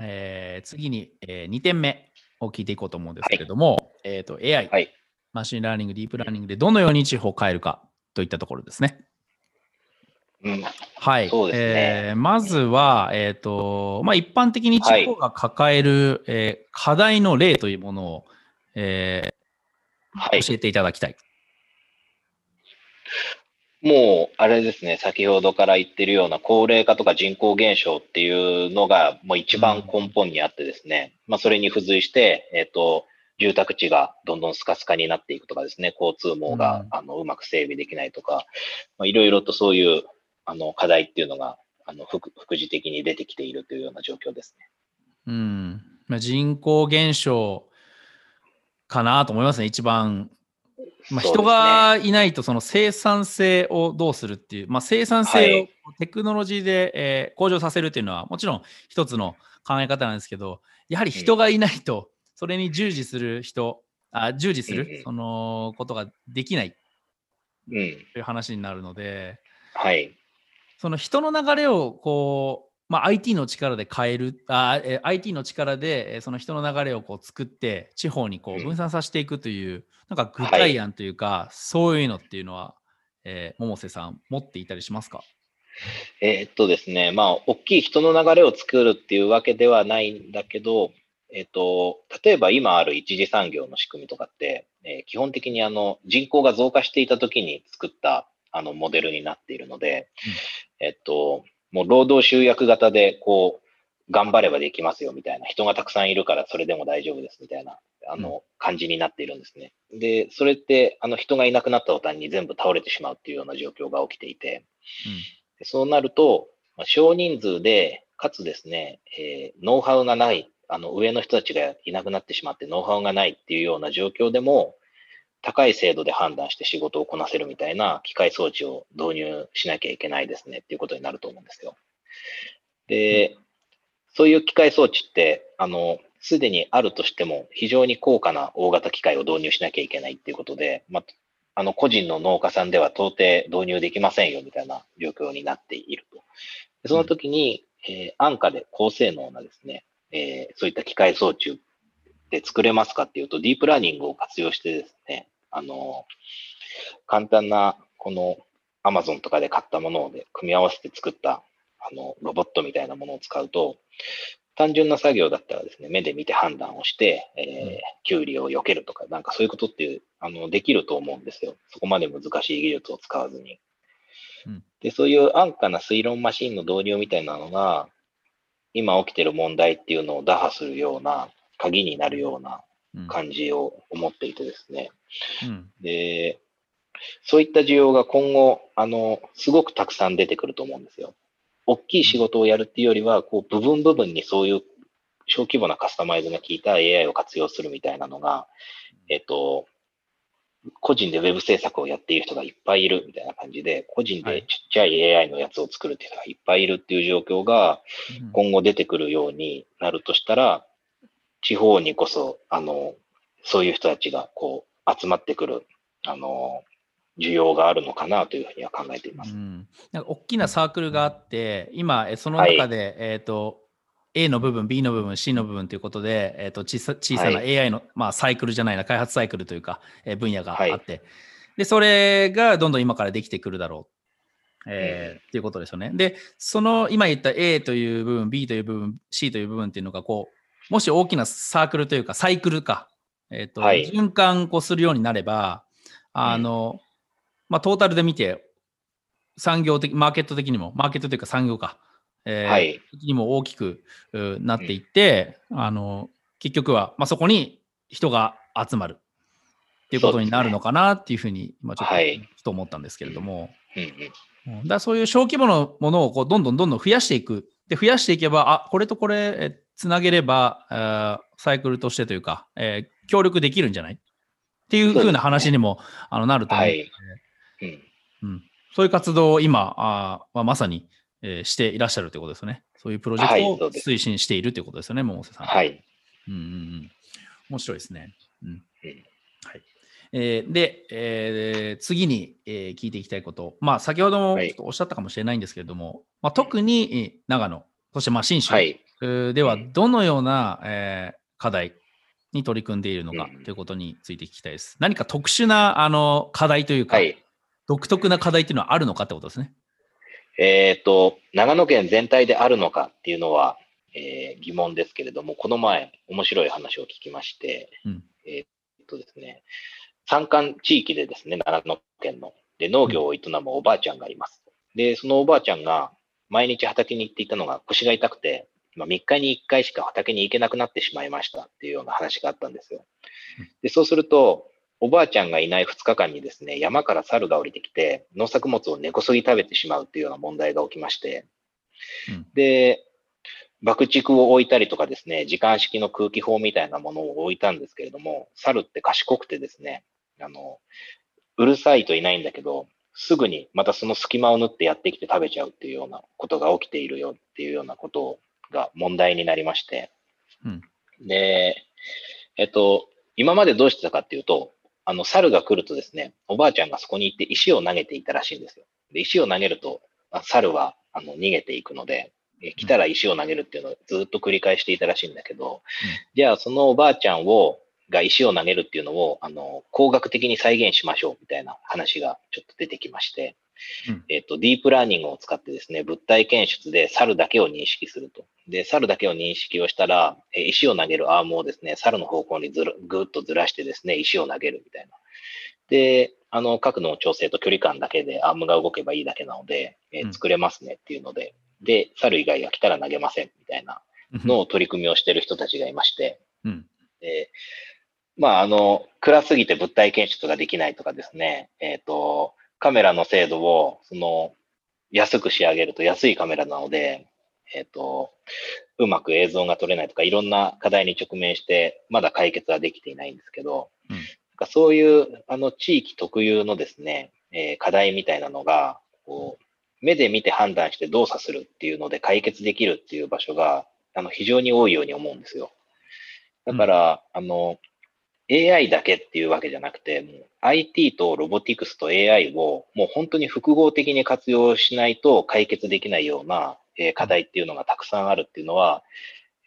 えー次に、え2点目を聞いていこうと思うんですけれども、えー、と AI、はいマシンラーニング、ディープラーニングでどのように地方を変えるかといったところですね。うん。はい。そうですねえーまずは、えっ、と、まあ、一般的に地方が抱える、えー課題の例というものを、えはいー。教えていただきたい。もう、あれですね、先ほどから言ってるような高齢化とか人口減少っていうのが、もう一番根本にあってですね、まあ、それに付随して、えっ、と、住宅地がどんどんスカスカになっていくとかですね、交通網が、うんあのうまく整備できないとか、まあ、いろいろとそういうあの課題っていうのが、あの副副次的に出てきているというような状況ですね。うん。まあ、人口減少かなと思いますね、一番。まあ、人がいないとその生産性をどうするっていう、まあ、生産性をテクノロジーで、えー向上させるっていうのはもちろん一つの考え方なんですけどやはり人がいないとそれに従事する人あ従事する、そのことができない。うん。という話になるのではい。その人の流れをこう、まあ、IT の力で変えるあ、えー IT の力でえーその人の流れをこう作って地方にこううん。分散させていくという、なんか具体案というか、そういうのっていうのは、えー百瀬さん持っていたりしますか？えーっとですね、まあ、大きい人の流れを作るっていうわけではないんだけど、えーっと、例えば今ある一次産業の仕組みとかって、えー基本的にあの人口が増加していた時に作ったあのモデルになっているので、えっと、もう労働集約型で、こう、頑張ればできますよみたいな、人がたくさんいるからそれでも大丈夫ですみたいな、あの、感じになっているんですね。で、それって、あの、人がいなくなった途端に全部倒れてしまうっていうような状況が起きていて、でそうなると、まあ少人数で、かつですね、えーノウハウがない、あの、上の人たちがいなくなってしまってノウハウがないっていうような状況でも、高い精度で判断して仕事をこなせるみたいな機械装置を導入しなきゃいけないですねっていうことになると思うんですよ。で、そういう機械装置って、あの、すでにあるとしても非常に高価な大型機械を導入しなきゃいけないっていうことで、まあ、あの、個人の農家さんでは到底導入できませんよみたいな状況になっていると。でその時に、えー安価で高性能なですね、えーそういった機械装置で作れますかっていうと、ディープラーニングを活用してですね、あの、簡単な、この Amazon とかで買ったもので組み合わせて作った、あの、ロボットみたいなものを使うと、単純な作業だったらですね、目で見て判断をして、えー、キュウリを避けるとか、なんかそういうことっていう、あの、できると思うんですよ。そこまで難しい技術を使わずに。うんで、そういう安価な推論マシンの導入みたいなのが、今起きてる問題っていうのを打破するような、鍵になるようなうん感じを思っていてですね。うんで、そういった需要が今後、あの、すごくたくさん出てくると思うんですよ。大きい仕事をやるっていうよりは、こう、部分部分にそういう小規模なカスタマイズが効いた AI を活用するみたいなのが、えっと、個人でウェブ制作をやっている人がいっぱいいるみたいな感じで、個人はいでちっちゃい AI のやつを作るっていう人がいっぱいいるっていう状況がうん今後出てくるようになるとしたら、地方にこそ、あの、そういう人たちがこう集まってくる、あの、需要があるのかなというふうには考えています。うん、なんか大きなサークルがあって、今、えその中で、えっ、と、A の部分、B の部分、C の部分ということで、えー、と小さ小さなは AI の、まあ、サイクルじゃないな、開発サイクルというか、えー分野がはい。あって、で、それがどんどん今からできてくるだろう、えーうん。っていうことですよね。で、その今言った A という部分、B という部分、C という部分っていうのが、こう、もし大きなサークルというか、サイクルか、えーとはい。循環こうするようになれば、あの、まあ、トータルで見て、産業的、マーケット的にも、マーケットというか産業か、えーはい。的にも大きくうなっていって、あの、結局は、まあ、そこに人が集まる。っていうことになるのかなっていうふうに、今ちょっと、はい。ふと思ったんですけれども、うん。うんうん。だそういう小規模のものをこうどんどんどんどん増やしていく。で、増やしていけば、あ、これとこれ、えつなげれば、えーサイクルとしてというか、えー協力できるんじゃない？っていうふうな話にもあのなると思うので、はいうんうん、そういう活動を今あーはまさに、えーしていらっしゃるということですよね。そういうプロジェクトを推進しているということですよね、百瀬さん。はい。うんうんうん。面白いですね。うん。うんはい。えーで、えー次に、えー聞いていきたいこと。まあ、先ほどもおっしゃったかもしれないんですけれども、まあ、特にえー長野、そしてまあ新州、はい。ではうんどのような、えー課題に取り組んでいるのかうんということについて聞きたいです。何か特殊なあの課題というか、はい。独特な課題っていうのはあるのかってことですね。えっ、と、長野県全体であるのかっていうのは、えー疑問ですけれども、この前、面白い話を聞きまして、うんえっとですね、山間地域でですね、長野県の、で、農業を営むおばあちゃんがいます。で、そのおばあちゃんが、毎日畑に行っていたのが腰が痛くて、まあ、3日に1回しか畑に行けなくなってしまいましたっていうような話があったんですようん。で、そうすると、おばあちゃんがいない2日間にですね、山から猿が降りてきて、農作物を根こそぎ食べてしまうっていうような問題が起きまして、うんで、爆竹を置いたりとかですね、時間式の空気砲みたいなものを置いたんですけれども、猿って賢くてですね、あの、うるさいといないんだけど、すぐにまたその隙間を縫ってやってきて食べちゃうっていうようなことが起きているよっていうようなことが問題になりまして、うん。で、えっと、今までどうしてたかっていうと、あの、猿が来るとですね、おばあちゃんがそこに行って石を投げていたらしいんですよ。で、石を投げると、あ猿はあの逃げていくので、え来たら石を投げるっていうのをずっと繰り返していたらしいんだけど、じゃあそのおばあちゃんを、が石を投げるっていうのを、あの、工学的に再現しましょうみたいな話がちょっと出てきまして、うんえっと、ディープラーニングを使ってですね、物体検出で猿だけを認識すると。で、猿だけを認識をしたら、え石を投げるアームをですね、猿の方向にずるぐーっとずらしてですね、石を投げるみたいな。で、あの、角度の調整と距離感だけでアームが動けばいいだけなので、えーうん作れますねっていうので、で、猿以外が来たら投げませんみたいなのを取り組みをしてる人たちがいまして、うんで、まあ、あの、暗すぎて物体検出ができないとかですね、えっ、と、カメラの精度を、その、安く仕上げると安いカメラなので、えっ、と、うまく映像が撮れないとか、いろんな課題に直面して、まだ解決はできていないんですけど、うん。なんかそういう、あの、地域特有のですね、えー課題みたいなのが、こう、目で見て判断して動作するっていうので解決できるっていう場所が、あの、非常に多いように思うんですよ。だから、あの、AI だけっていうわけじゃなくて、もう IT とロボティクスと AI をもう本当に複合的に活用しないと解決できないような、えー課題っていうのがたくさんあるっていうのは、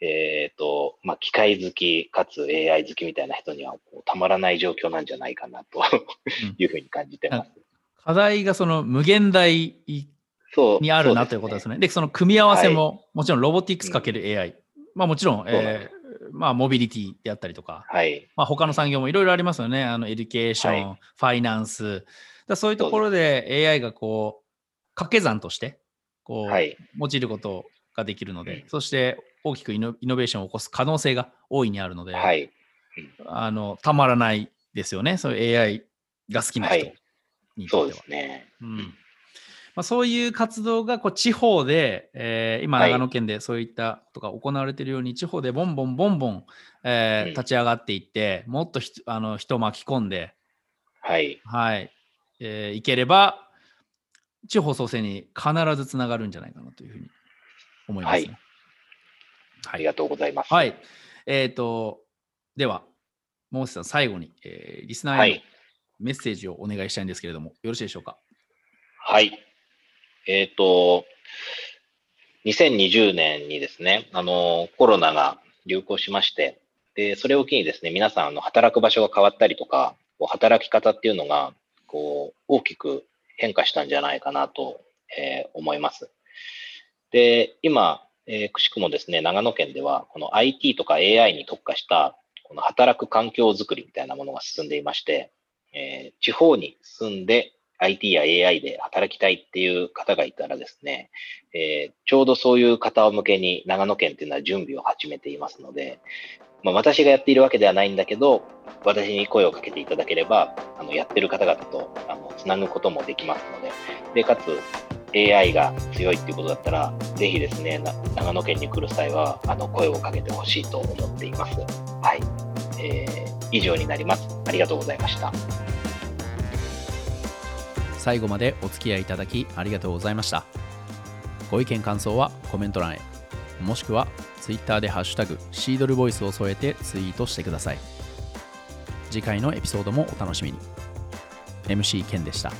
えっ、と、まあ、機械好きかつ AI 好きみたいな人にはたまらない状況なんじゃないかなというふうに感じてます。課題がその無限大。にあるなということですね。で、その組み合わせも、はもちろんロボティクスかける AI、まあもちろんえーまあモビリティであったりとか、はい。まあ他の産業もいろいろありますよね。あのエデュケーション、はファイナンス。だそういうところで AI がこう、掛け算として、こう、はい。用いることができるので、うんそして大きくイノイノベーションを起こす可能性が大いにあるので、はい。あのたまらないですよね。そういう AI が好きな人はいそうでにとっては。すね。うんまあ、そういう活動がこう地方で、えー今、はい長野県でそういったことが行われているように、地方でボンボンボンボン、えーうん立ち上がっていって、もっとひあの人を巻き込んで、はい。はいえーいければ、地方創生に必ずつながるんじゃないかなというふうに思います、ね。ありがとうございます。はい。えっ、と、では、モーセさん、最後に、えーリスナーへのはい。メッセージをお願いしたいんですけれども、よろしいでしょうか？はい。えっ、と、2020年にですね、あの、コロナが流行しまして、で、それを機にですね、皆さん、あの、働く場所が変わったりとか、こう働き方っていうのが、こう、大きく変化したんじゃないかなと、えー思います。で、今、えーくしくもですね、長野県では、この IT とか AI に特化した、この働く環境づくりみたいなものが進んでいまして、えー地方に住んで IT や AI で働きたいっていう方がいたらですね、えーちょうどそういう方を向けに長野県っていうのは準備を始めていますので、まあ、私がやっているわけではないんだけど、私に声をかけていただければ、あのやってる方々とあのつなぐこともできますので、で、かつ AI が強いっていうことだったら、ぜひですね、長野県に来る際は、あの声をかけてほしいと思っています。はい。えー以上になります。ありがとうございました。最後までお付き合いいただきありがとうございました。ご意見感想はコメント欄へ、もしくは Twitter でハッシュタグシードルボイスを添えてツイートしてください。次回のエピソードもお楽しみに。MC ケンでした。